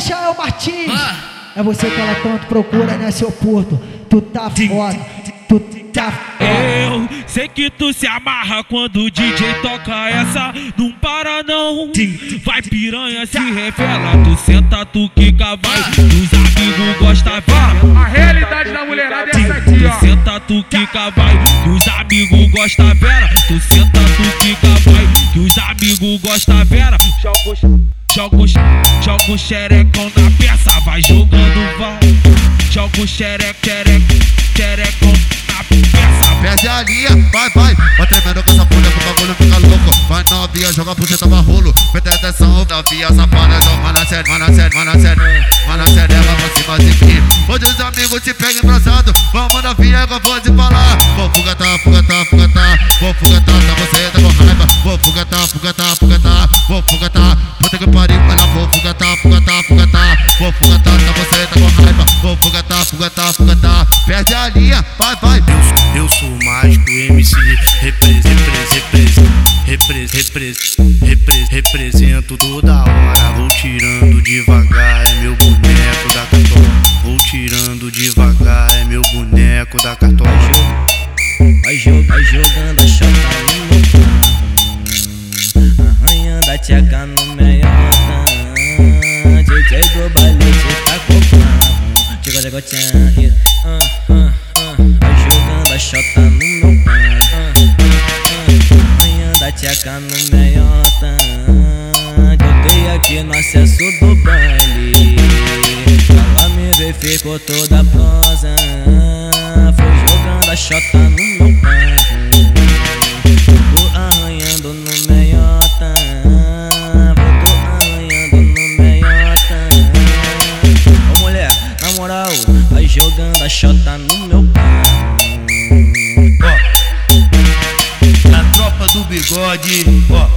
Michael Martins. É você que ela tanto procura, né, seu porto? Tu tá foda, tu tá Eu sei que tu se amarra quando o DJ toca essa. Não para não. Vai piranha, se revela. Tu senta, tu quica, vai. Os amigos gostam, vai. A realidade da mulherada é essa aqui, Tu ó. senta, tu quica, vai. Que os amigos gostam, vera. Tu senta, tu quica, vai. Que os amigos gostam, vera. Joga o- Joga o, xerecão na peça, vai jogando, vai. Joga o xereco, xereco, xerecão na peça. Perde a linha, vai, vai. Vai tremendo com essa folha, que o bagulho fica louco. Vai novinha, joga pro cima rolo. Presta atenção, novinha, safada. Joga na série, vai na série, vai na série. Vai na série, ela pra cima de mim. Onde os amigos se pegam embraçado. Vamos novinha, que eu vou te falar. Vou fugatar, fugatar, fugatar. Vou fugatar, vai, vai. Eu sou o mágico MC, repres, repres, repres, repres, repres, repres, represento toda hora. Vou tirando devagar, é meu boneco da cartola. Vou tirando devagar, é meu boneco da cartola. Vai, jo vai jogando a chota no Arranhando a tcheca no e ah, ah, ah. Jogando a chota no meu carro ah, ah, ah. Arranhando a tcheca no meiotão Joguei aqui no acesso do baile Ela me vê, ficou toda prosa Foi jogando a chota no Do bigode, ó.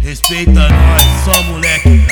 Respeita nós, só moleque